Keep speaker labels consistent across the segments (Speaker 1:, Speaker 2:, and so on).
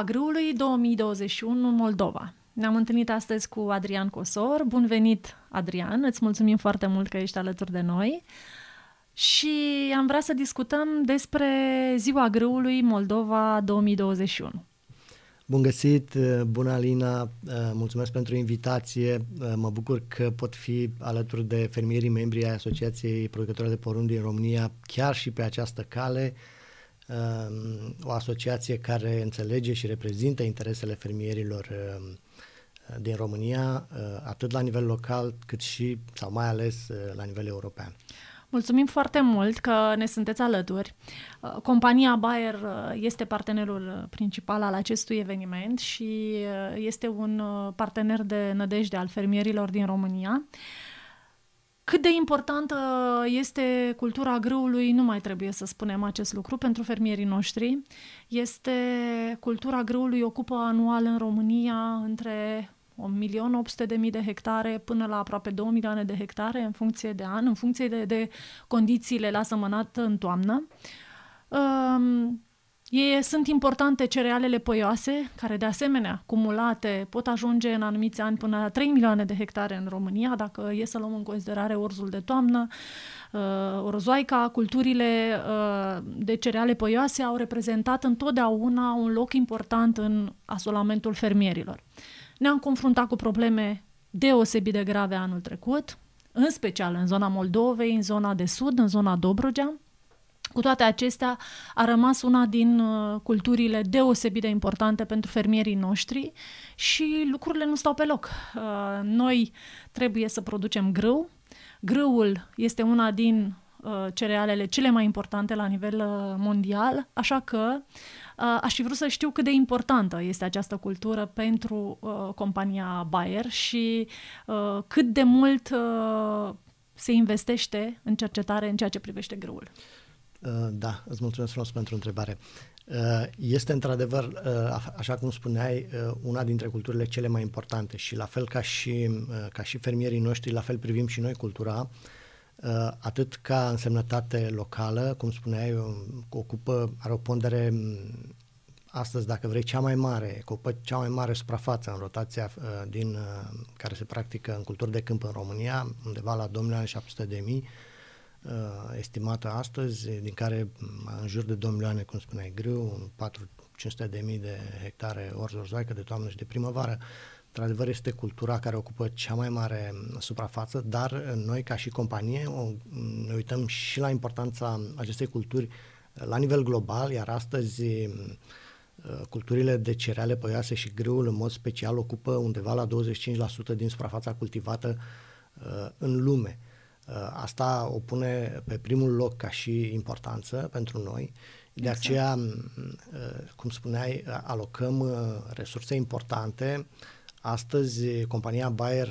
Speaker 1: Ziua Grâului 2021 în Moldova. Ne-am întâlnit astăzi cu Adrian Cosor. Bun venit, Adrian! Îți mulțumim foarte mult că ești alături de noi. Și am vrea să discutăm despre Ziua Grâului Moldova 2021.
Speaker 2: Bun găsit, bună Alina, mulțumesc pentru invitație. Mă bucur că pot fi alături de fermierii membri ai Asociației Producătorilor de Porumb din România chiar și pe această cale Um, o asociație care înțelege și reprezintă interesele fermierilor um, din România, uh, atât la nivel local, cât și, sau mai ales, uh, la nivel european.
Speaker 1: Mulțumim foarte mult că ne sunteți alături. Uh, compania Bayer este partenerul principal al acestui eveniment și este un partener de nădejde al fermierilor din România. Cât de importantă este cultura grâului, nu mai trebuie să spunem acest lucru pentru fermierii noștri. Este cultura grâului ocupă anual în România între 1.800.000 de hectare până la aproape 2 milioane de hectare în funcție de an, în funcție de, de condițiile la sămănat în toamnă. Um, ei sunt importante cerealele poioase, care de asemenea, cumulate, pot ajunge în anumiți ani până la 3 milioane de hectare în România, dacă e să luăm în considerare orzul de toamnă, uh, orzoaica, culturile uh, de cereale poioase au reprezentat întotdeauna un loc important în asolamentul fermierilor. Ne-am confruntat cu probleme deosebit de grave anul trecut, în special în zona Moldovei, în zona de sud, în zona Dobrogea, cu toate acestea, a rămas una din uh, culturile deosebit de importante pentru fermierii noștri și lucrurile nu stau pe loc. Uh, noi trebuie să producem grâu. Grâul este una din uh, cerealele cele mai importante la nivel mondial, așa că aș fi vrut să știu cât de importantă este această cultură pentru compania Bayer și cât de mult se investește în cercetare în ceea ce privește grâul.
Speaker 2: Uh, da, îți mulțumesc frumos pentru întrebare. Uh, este într-adevăr, uh, așa cum spuneai, una dintre culturile cele mai importante și la fel ca și, ca și fermierii noștri, la fel privim și noi cultura, atât ca însemnătate locală, cum spuneai, ocupă, are o pondere astăzi, dacă vrei, cea mai mare, ocupă cea mai mare suprafață în rotația din, care se practică în culturi de câmp în România, undeva la 2.700.000 de mii, uh, estimată astăzi, din care în jur de 2 milioane, cum spuneai, grâu, 4 500 de mii de hectare orz orzoaică de toamnă și de primăvară. Într-adevăr, este cultura care ocupă cea mai mare suprafață, dar noi, ca și companie, o, ne uităm și la importanța acestei culturi la nivel global, iar astăzi culturile de cereale păioase și grâul în mod special ocupă undeva la 25% din suprafața cultivată în lume. Uh, asta o pune pe primul loc ca și importanță pentru noi. De exact. aceea, uh, cum spuneai, alocăm uh, resurse importante. Astăzi, compania Bayer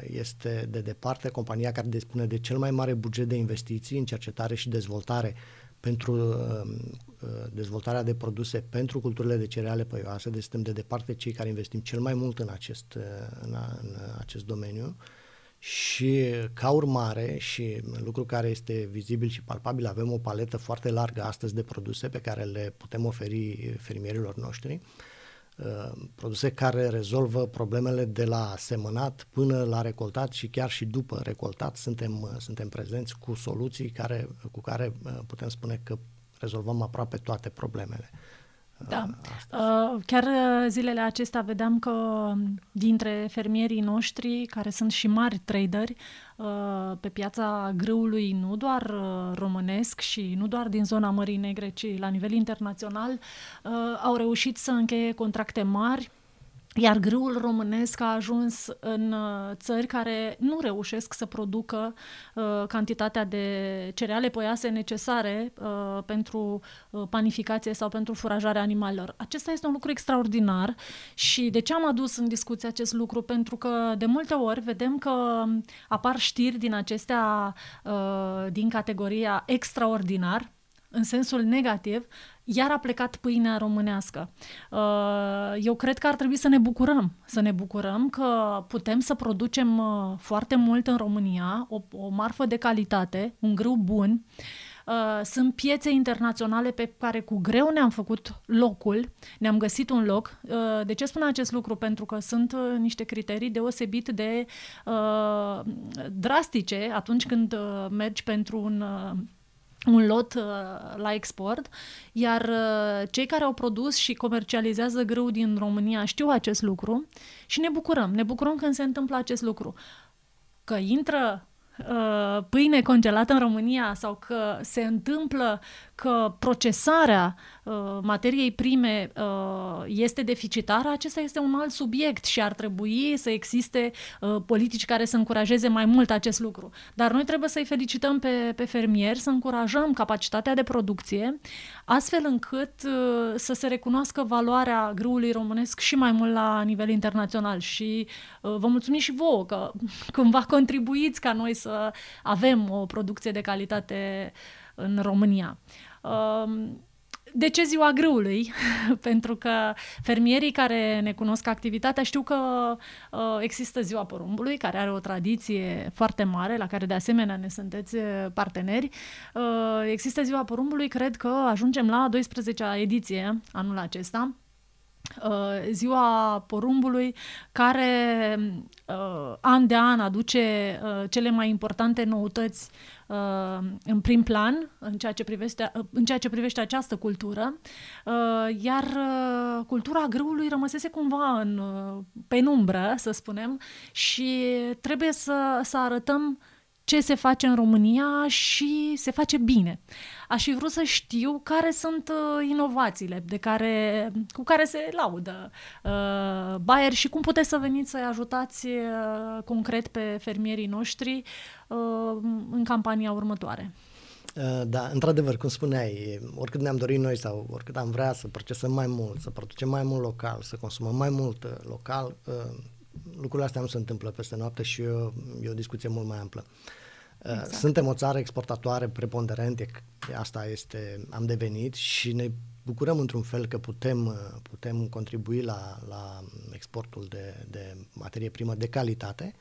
Speaker 2: este de departe compania care dispune de cel mai mare buget de investiții în cercetare și dezvoltare pentru dezvoltarea de produse pentru culturile de cereale păioase, deci suntem de departe cei care investim cel mai mult în acest, în, în acest domeniu. Uh, și ca urmare și lucru care este vizibil și palpabil, avem o paletă foarte largă astăzi de produse pe care le putem oferi fermierilor noștri, uh, produse care rezolvă problemele de la semănat până la recoltat și chiar și după recoltat suntem, uh, suntem prezenți cu soluții care, cu care uh, putem spune că rezolvăm aproape toate problemele.
Speaker 1: Da. Uh, chiar uh, zilele acestea vedeam că dintre fermierii noștri, care sunt și mari traderi, uh, pe piața grâului, nu doar românesc și nu doar din zona Mării Negre, ci la nivel internațional, au reușit să încheie contracte mari iar grâul românesc a ajuns în uh, țări care nu reușesc să producă uh, cantitatea de cereale poiase necesare uh, pentru uh, panificație sau pentru furajarea animalelor. Acesta este un lucru extraordinar și de ce am adus în discuție acest lucru? Pentru că de multe ori vedem că apar știri din acestea uh, din categoria extraordinar, în sensul negativ, iar a plecat pâinea românească. Uh, eu cred că ar trebui să ne bucurăm, să ne bucurăm că putem să producem uh, foarte mult în România, o, o marfă de calitate, un grâu bun, Uh, sunt piețe internaționale pe care cu greu ne-am făcut locul, ne-am găsit un loc. Uh, de ce spun acest lucru? Pentru că sunt uh, niște criterii deosebit de uh, drastice atunci când uh, mergi pentru un uh, un lot uh, la export, iar uh, cei care au produs și comercializează grâu din România știu acest lucru și ne bucurăm. Ne bucurăm când se întâmplă acest lucru. Că intră uh, pâine congelată în România sau că se întâmplă că procesarea uh, materiei prime uh, este deficitară, acesta este un alt subiect și ar trebui să existe uh, politici care să încurajeze mai mult acest lucru. Dar noi trebuie să-i felicităm pe, pe fermieri, să încurajăm capacitatea de producție, astfel încât uh, să se recunoască valoarea grâului românesc și mai mult la nivel internațional. Și uh, vă mulțumim și vouă că cumva contribuiți ca noi să avem o producție de calitate în România. Um, de ce ziua grâului? Pentru că fermierii care ne cunosc activitatea știu că uh, există ziua porumbului, care are o tradiție foarte mare, la care de asemenea ne sunteți parteneri. Uh, există ziua porumbului, cred că ajungem la 12-a ediție anul acesta. Uh, ziua porumbului, care uh, an de an aduce uh, cele mai importante noutăți uh, în prim plan în ceea ce privește, uh, în ceea ce privește această cultură, uh, iar uh, cultura grâului rămăsese cumva în uh, penumbră, să spunem, și trebuie să, să arătăm ce se face în România și se face bine. Aș fi vrut să știu care sunt uh, inovațiile de care, cu care se laudă uh, Bayer și cum puteți să veniți să ajutați uh, concret pe fermierii noștri uh, în campania următoare.
Speaker 2: Uh, da, într-adevăr, cum spuneai, oricât ne-am dorit noi sau oricât am vrea să procesăm mai mult, să producem mai mult local, să consumăm mai mult uh, local, lucrurile astea nu se întâmplă peste noapte și e o, e o discuție mult mai amplă. Exact. Suntem o țară exportatoare preponderent, asta este, am devenit și ne bucurăm într-un fel că putem, putem contribui la, la exportul de, de materie primă de calitate,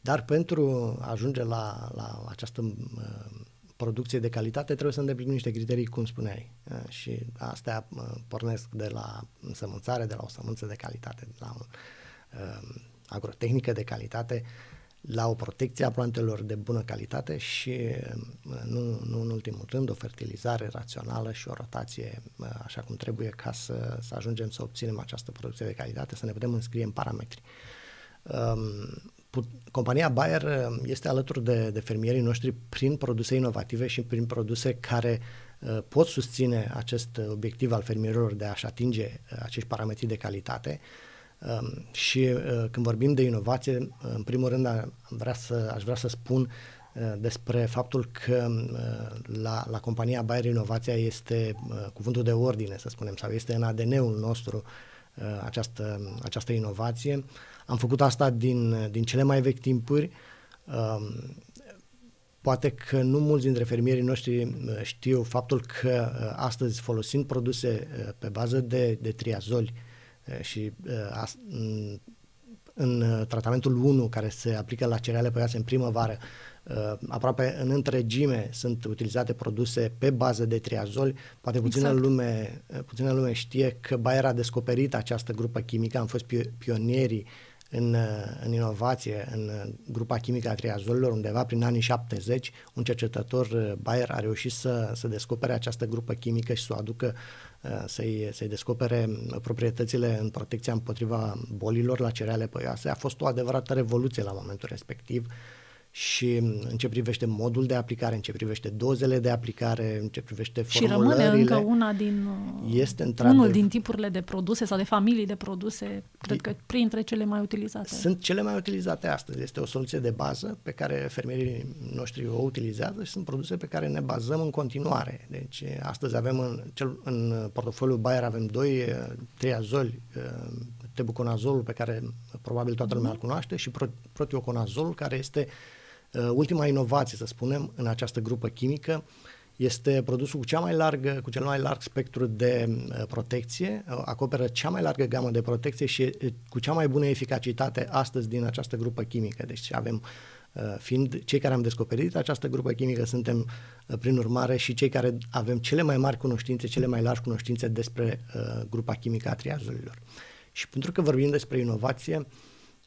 Speaker 2: dar pentru a ajunge la, la această uh, producție de calitate trebuie să îndeplinim niște criterii, cum spuneai. Uh, și astea uh, pornesc de la însămânțare, de la o sămânță de calitate, de la o uh, agrotehnică de calitate, la o protecție a plantelor de bună calitate și, nu, nu în ultimul rând, o fertilizare rațională și o rotație așa cum trebuie ca să, să ajungem să obținem această producție de calitate, să ne putem înscrie în parametri. Um, compania Bayer este alături de, de fermierii noștri prin produse inovative și prin produse care uh, pot susține acest obiectiv al fermierilor de a-și atinge uh, acești parametri de calitate. Um, și uh, când vorbim de inovație, în primul rând vrea să, aș vrea să spun uh, despre faptul că uh, la, la compania Bayer inovația este cuvântul de ordine, să spunem, sau este în ADN-ul nostru această, această inovație. Am făcut asta din, din cele mai vechi timpuri. Um, poate că nu mulți dintre fermierii noștri știu faptul că astăzi folosind produse pe bază de, de triazoli, și în tratamentul 1 care se aplică la cereale păiase în primăvară, aproape în întregime sunt utilizate produse pe bază de triazol. Poate puțină, exact. lume, puțină lume știe că Bayer a descoperit această grupă chimică, am fost pionierii în, în inovație, în grupa chimică a triazolilor, undeva prin anii 70, un cercetător Bayer a reușit să, să descopere această grupă chimică și să o aducă Uh, să-i, să-i descopere proprietățile în protecția împotriva bolilor la cereale păioase. A fost o adevărată revoluție la momentul respectiv și în ce privește modul de aplicare, în ce privește dozele de aplicare, în ce privește formulările.
Speaker 1: Și rămâne încă una din, este unul din tipurile de produse sau de familii de produse, cred că printre cele mai utilizate.
Speaker 2: Sunt cele mai utilizate astăzi. Este o soluție de bază pe care fermierii noștri o utilizează și sunt produse pe care ne bazăm în continuare. Deci astăzi avem în, cel, în portofoliul Bayer avem doi triazoli, tebuconazolul pe care probabil toată lumea îl cunoaște și proteoconazolul care este Uh, ultima inovație, să spunem, în această grupă chimică este produsul cu cea mai largă, cu cel mai larg spectru de uh, protecție, uh, acoperă cea mai largă gamă de protecție și cu cea mai bună eficacitate astăzi din această grupă chimică. Deci avem fiind cei care am descoperit această grupă chimică, suntem prin urmare și cei care avem cele mai mari cunoștințe, cele mai largi cunoștințe despre grupa chimică a triazolilor. Și pentru că vorbim despre inovație,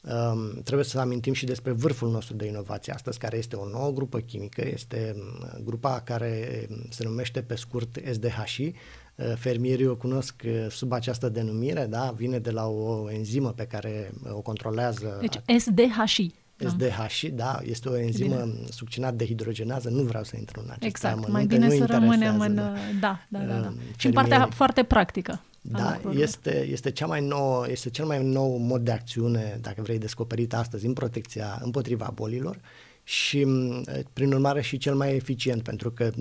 Speaker 2: Um, trebuie să amintim și despre vârful nostru de inovație astăzi, care este o nouă grupă chimică, este um, grupa care um, se numește pe scurt SDHI. Uh, fermierii o cunosc uh, sub această denumire, da? vine de la o enzimă pe care uh, o controlează.
Speaker 1: Deci SDHI.
Speaker 2: SDHI, da, este o enzimă bine. succinat de hidrogenază, nu vreau să intru în acest
Speaker 1: Exact, mai bine să rămânem în... Da, da, da. da. Uh, și în partea foarte practică.
Speaker 2: Da, este, este, cea mai nouă, este cel mai nou mod de acțiune, dacă vrei, descoperit astăzi în protecția împotriva bolilor și, prin urmare, și cel mai eficient, pentru că,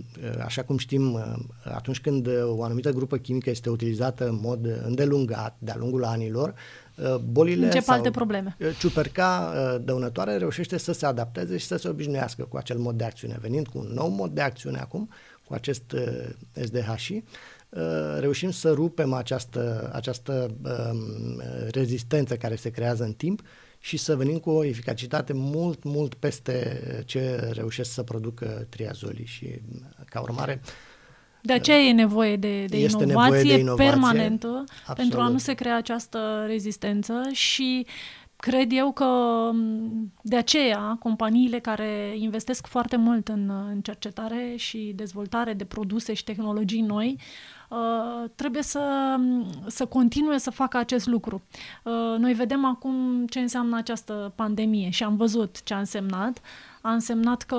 Speaker 2: așa cum știm, atunci când o anumită grupă chimică este utilizată în mod îndelungat, de-a lungul anilor, bolile
Speaker 1: Încep sau alte probleme.
Speaker 2: ciuperca dăunătoare reușește să se adapteze și să se obișnuiască cu acel mod de acțiune. Venind cu un nou mod de acțiune acum, cu acest SDHI, Uh, reușim să rupem această, această um, rezistență care se creează în timp și să venim cu o eficacitate mult, mult peste ce reușesc să producă triazolii și uh, ca urmare
Speaker 1: de aceea e nevoie de, de, inovație, nevoie de inovație permanentă absolut. pentru a nu se crea această rezistență și cred eu că de aceea companiile care investesc foarte mult în, în cercetare și dezvoltare de produse și tehnologii noi Uh, trebuie să, să continue să facă acest lucru. Uh, noi vedem acum ce înseamnă această pandemie și am văzut ce a însemnat a însemnat că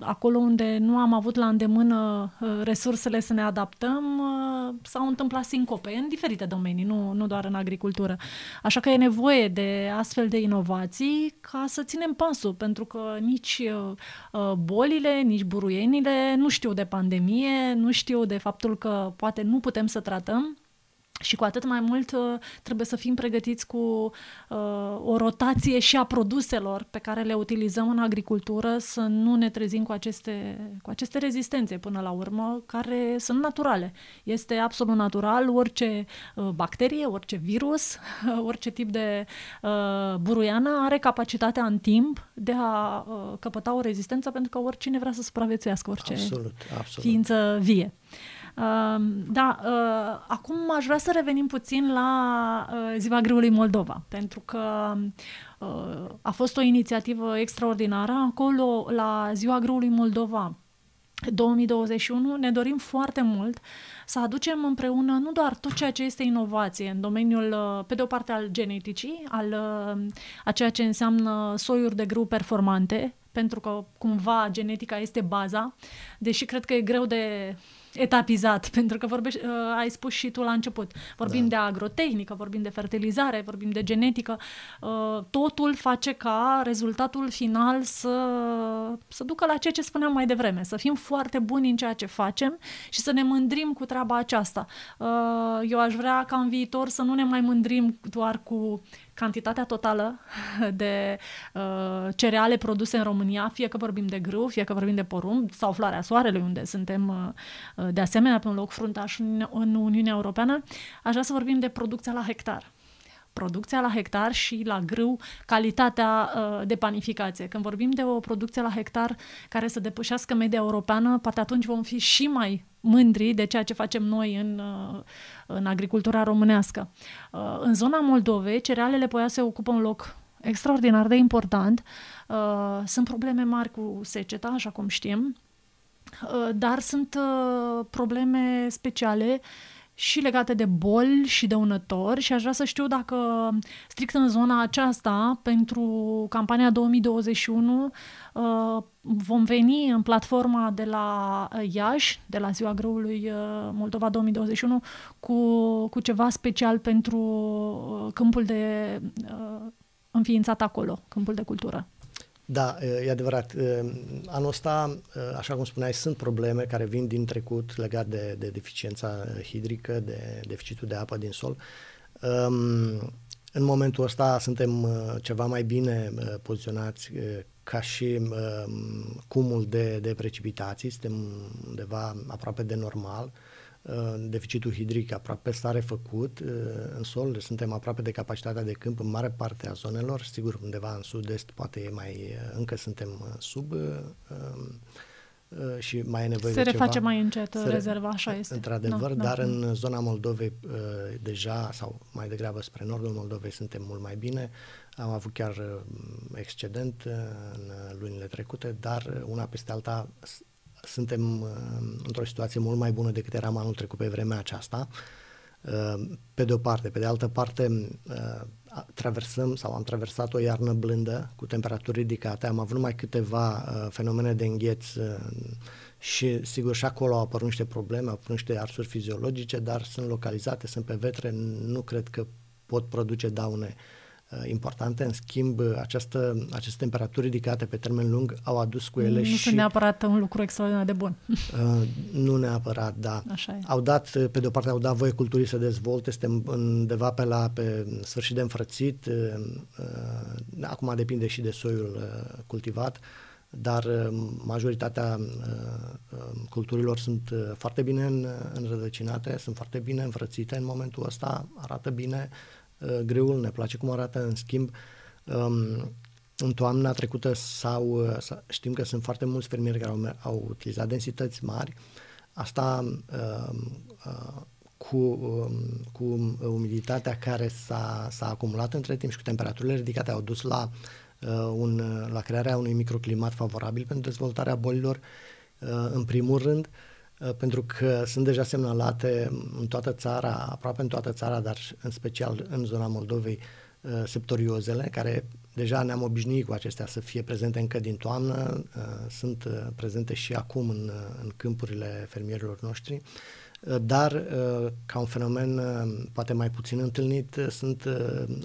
Speaker 1: acolo unde nu am avut la îndemână uh, resursele să ne adaptăm, uh, s-au întâmplat sincope în diferite domenii, nu, nu doar în agricultură. Așa că e nevoie de astfel de inovații ca să ținem pasul, pentru că nici uh, bolile, nici buruienile nu știu de pandemie, nu știu de faptul că poate nu putem să tratăm și cu atât mai mult uh, trebuie să fim pregătiți cu uh, o rotație și a produselor pe care le utilizăm în agricultură, să nu ne trezim cu aceste, cu aceste rezistențe până la urmă, care sunt naturale. Este absolut natural orice uh, bacterie, orice virus, uh, orice tip de uh, buruiană are capacitatea în timp de a uh, căpăta o rezistență, pentru că oricine vrea să supraviețuiască, orice absolut, absolut. ființă vie. Da, uh, acum aș vrea să revenim puțin la uh, Ziua Grâului Moldova, pentru că uh, a fost o inițiativă extraordinară. Acolo, la Ziua Grâului Moldova 2021, ne dorim foarte mult să aducem împreună nu doar tot ceea ce este inovație în domeniul, pe de o parte, al geneticii, al a ceea ce înseamnă soiuri de grâu performante, pentru că cumva genetica este baza, deși cred că e greu de etapizat, pentru că vorbești, uh, ai spus și tu la început. Vorbim da. de agrotehnică, vorbim de fertilizare, vorbim de genetică. Uh, totul face ca rezultatul final să, să ducă la ceea ce spuneam mai devreme, să fim foarte buni în ceea ce facem și să ne mândrim cu treaba aceasta. Uh, eu aș vrea ca în viitor să nu ne mai mândrim doar cu cantitatea totală de uh, cereale produse în România, fie că vorbim de grâu, fie că vorbim de porumb sau floarea soarelui, unde suntem uh, uh, de asemenea pe un loc fruntaș în, în Uniunea Europeană, aș vrea să vorbim de producția la hectar producția la hectar și la grâu calitatea uh, de panificație. Când vorbim de o producție la hectar care să depășească media europeană, poate atunci vom fi și mai mândri de ceea ce facem noi în, uh, în agricultura românească. Uh, în zona Moldovei, cerealele poiase ocupă un loc extraordinar de important. Uh, sunt probleme mari cu seceta, așa cum știm, dar sunt probleme speciale și legate de boli și dăunători și aș vrea să știu dacă strict în zona aceasta, pentru campania 2021, uh, vom veni în platforma de la Iași, de la Ziua Grăului uh, Moldova 2021, cu, cu ceva special pentru uh, câmpul de înființat acolo, câmpul de cultură.
Speaker 2: Da, e adevărat. Anul ăsta, așa cum spuneai, sunt probleme care vin din trecut legat de, de deficiența hidrică, de deficitul de apă din sol. În momentul ăsta suntem ceva mai bine poziționați ca și cumul de, de precipitații, suntem undeva aproape de normal. Deficitul hidric aproape s-a refăcut în sol, suntem aproape de capacitatea de câmp în mare parte a zonelor, sigur undeva în sud-est poate e mai, încă suntem sub Uh, și mai e nevoie
Speaker 1: se
Speaker 2: de
Speaker 1: reface
Speaker 2: ceva.
Speaker 1: mai încet se rezerva, așa este.
Speaker 2: Într-adevăr, da, dar da. în zona Moldovei uh, deja, sau mai degrabă spre nordul Moldovei, suntem mult mai bine. Am avut chiar uh, excedent în lunile trecute, dar una peste alta suntem într-o situație mult mai bună decât eram anul trecut pe vremea aceasta. Pe de o parte. Pe de altă parte, traversăm sau am traversat o iarnă blândă cu temperaturi ridicate, am avut numai câteva uh, fenomene de îngheț uh, și sigur și acolo au apărut niște probleme, au apărut niște arsuri fiziologice, dar sunt localizate, sunt pe vetre, nu cred că pot produce daune uh, Uh, importante. În schimb, această, aceste temperaturi ridicate pe termen lung au adus cu ele
Speaker 1: nu
Speaker 2: și...
Speaker 1: Nu sunt neapărat un lucru extraordinar de bun.
Speaker 2: Uh, nu neapărat, da.
Speaker 1: Așa e.
Speaker 2: Au dat, pe de o parte, au dat voie culturii să dezvolte, suntem undeva pe la pe sfârșit de înfrățit, uh, uh, acum depinde și de soiul uh, cultivat, dar uh, majoritatea uh, culturilor sunt foarte bine înrădăcinate, sunt foarte bine înfrățite în momentul ăsta, arată bine, Uh, greul, ne place cum arată, în schimb, um, în toamna trecută sau uh, știm că sunt foarte mulți fermieri care au, au utilizat densități mari. Asta uh, uh, cu, um, cu umiditatea care s-a, s-a acumulat între timp și cu temperaturile ridicate au dus la, uh, un, la crearea unui microclimat favorabil pentru dezvoltarea bolilor, uh, în primul rând. Uh, Uh, pentru că sunt deja semnalate în toată țara, aproape în toată țara, dar în special în zona Moldovei, uh, septoriozele, care deja ne-am obișnuit cu acestea să fie prezente încă din toamnă, uh, sunt prezente și acum în, în câmpurile fermierilor noștri, dar ca un fenomen poate mai puțin întâlnit sunt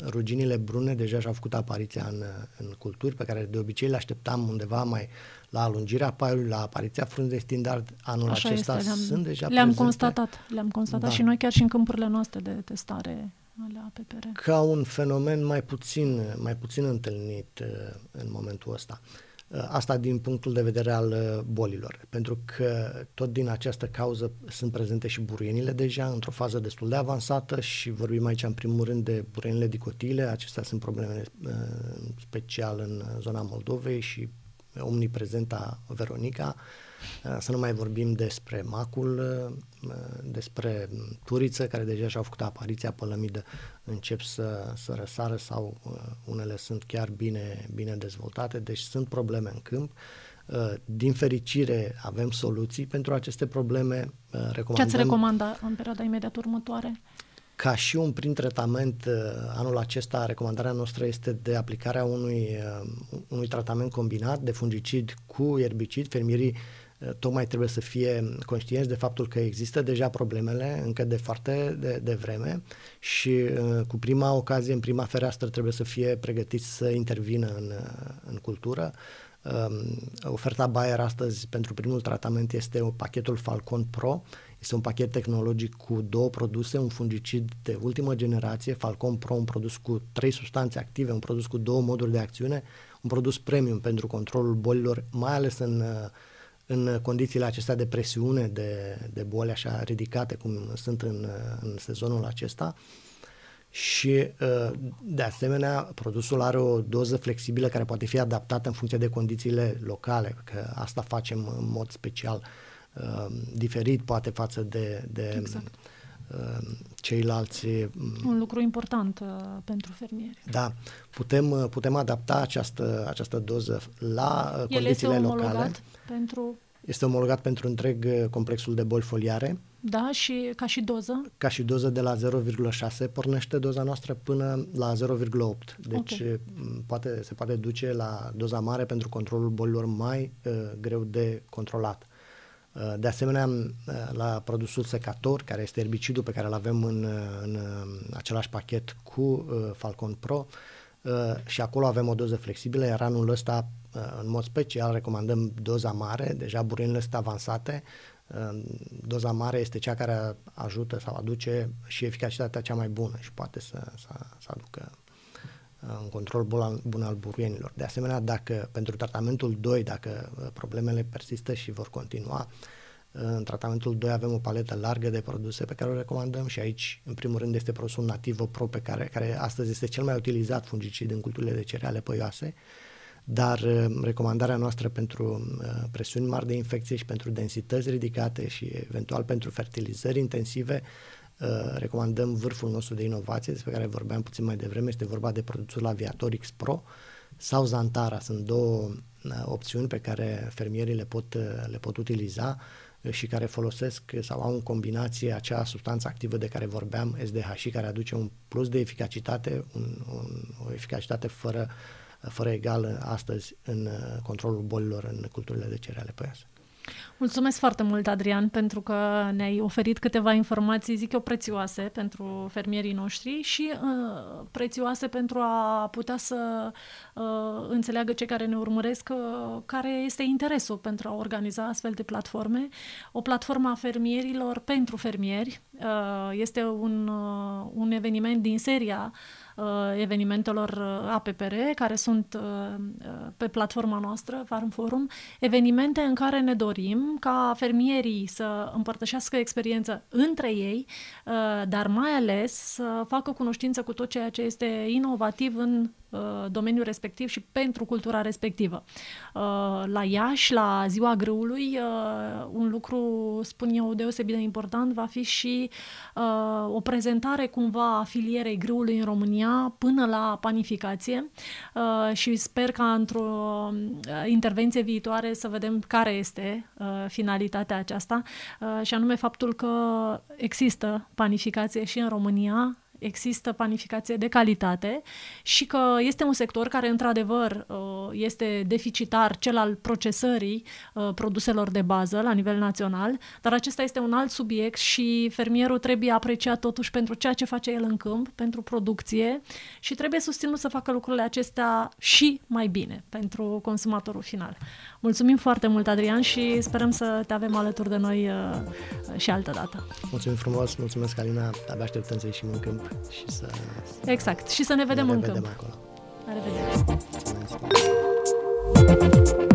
Speaker 2: ruginile brune, deja și-au făcut apariția în, în culturi pe care de obicei le așteptam undeva mai la alungirea paiului, la apariția frunzei standard anul Așa acesta este, le-am, sunt deja
Speaker 1: Le-am prezente. constatat, le-am constatat da. și noi chiar și în câmpurile noastre de testare ale APPR.
Speaker 2: Ca un fenomen mai puțin, mai puțin întâlnit uh, în momentul ăsta. Uh, asta din punctul de vedere al uh, bolilor, pentru că tot din această cauză sunt prezente și buruienile deja într-o fază destul de avansată și vorbim aici în primul rând de buruienile dicotile, acestea sunt probleme special în zona Moldovei și omniprezenta Veronica, uh, să nu mai vorbim despre macul, uh, despre turiță, care deja și-au făcut apariția pe lămidă, încep să, să răsară sau uh, unele sunt chiar bine, bine dezvoltate, deci sunt probleme în câmp. Din fericire avem soluții pentru aceste probleme.
Speaker 1: Recomandăm... Ce ați recomanda în perioada imediat următoare?
Speaker 2: Ca și un prim tratament, uh, anul acesta, recomandarea noastră este de aplicarea unui, uh, unui tratament combinat de fungicid cu erbicid. Fermierii uh, tocmai trebuie să fie conștienți de faptul că există deja problemele încă de foarte de, de vreme și cu prima ocazie, în prima fereastră, trebuie să fie pregătiți să intervină în, în cultură. Um, oferta Bayer astăzi pentru primul tratament este pachetul Falcon Pro, este un pachet tehnologic cu două produse, un fungicid de ultimă generație, Falcon Pro, un produs cu trei substanțe active, un produs cu două moduri de acțiune, un produs premium pentru controlul bolilor, mai ales în, în condițiile acestea de presiune, de, de boli așa ridicate cum sunt în, în sezonul acesta. Și, de asemenea, produsul are o doză flexibilă care poate fi adaptată în funcție de condițiile locale, că asta facem în mod special uh, diferit poate față de, de exact. uh, ceilalți.
Speaker 1: Um, Un lucru important uh, pentru fermieri.
Speaker 2: Da, putem, uh, putem adapta această, această doză la uh, condițiile
Speaker 1: El
Speaker 2: este
Speaker 1: locale. pentru...
Speaker 2: Este omologat pentru întreg uh, complexul de boli foliare.
Speaker 1: Da, și ca și doză?
Speaker 2: Ca și doză de la 0,6 pornește doza noastră până la 0,8. Deci okay. poate, se poate duce la doza mare pentru controlul bolilor mai uh, greu de controlat. Uh, de asemenea, uh, la produsul secator, care este erbicidul pe care îl avem în, uh, în același pachet cu Falcon Pro, și acolo avem o doză flexibilă, iar anul ăsta, în mod special, recomandăm doza mare, deja buruienile sunt avansate, doza mare este cea care ajută sau aduce și eficacitatea cea mai bună și poate să, să, să aducă un control bun al, bun al buruienilor. De asemenea, dacă pentru tratamentul 2, dacă uh, problemele persistă și vor continua, În tratamentul 2 avem o paletă largă de produse pe care o recomandăm și aici, în primul rând, este produsul Nativo Pro, pe care, care astăzi este cel mai utilizat fungicid în culturile de cereale păioase, dar uh, recomandarea noastră pentru uh, presiuni mari de infecție și pentru densități ridicate și eventual pentru fertilizări intensive, uh, recomandăm vârful nostru de inovație despre care vorbeam puțin mai devreme, este vorba de produsul Aviator X Pro sau Zantara. Sunt două opțiuni pe care fermierii le pot, le pot utiliza și care folosesc sau au în combinație acea substanță activă de care vorbeam, SDH, care aduce un plus de eficacitate, un, un, o eficacitate fără, fără egal astăzi în controlul bolilor în culturile de cereale păiase.
Speaker 1: Mulțumesc foarte mult, Adrian, pentru că ne-ai oferit câteva informații, zic eu, prețioase pentru fermierii noștri și uh, prețioase pentru a putea să uh, înțeleagă cei care ne urmăresc uh, care este interesul pentru a organiza astfel de platforme. O platformă a fermierilor pentru fermieri uh, este un, uh, un eveniment din seria uh, uh, evenimentelor uh, APPR, care sunt uh, uh, pe platforma noastră, Farm Forum, evenimente în care ne dorim ca fermierii să împărtășească experiență între ei, uh, dar mai ales să facă cunoștință cu tot ceea ce este inovativ în Uh, domeniul respectiv și pentru cultura respectivă. Uh, la Iași, la Ziua Grâului, uh, un lucru, spun eu, deosebit de important va fi și o prezentare cumva a filierei grâului în România până la panificație și sper ca într-o intervenție viitoare să vedem care este finalitatea aceasta și anume faptul că există panificație și în România, există panificație de calitate și că este un sector care, într-adevăr, uh, este deficitar, cel al procesării uh, produselor de bază la nivel național, dar acesta este un alt subiect și fermierul trebuie apreciat totuși pentru ceea ce face el în câmp, pentru producție și trebuie susținut să facă lucrurile acestea și mai bine pentru consumatorul final. Mulțumim foarte mult, Adrian, și sperăm să te avem alături de noi uh, și altă dată.
Speaker 2: Mulțumim frumos, mulțumesc, Alina, abia așteptăm să ieșim în câmp și să...
Speaker 1: Exact. Și să ne vedem
Speaker 2: ne
Speaker 1: în
Speaker 2: câmp.
Speaker 1: Acolo.
Speaker 2: La revedere. Mulțumesc.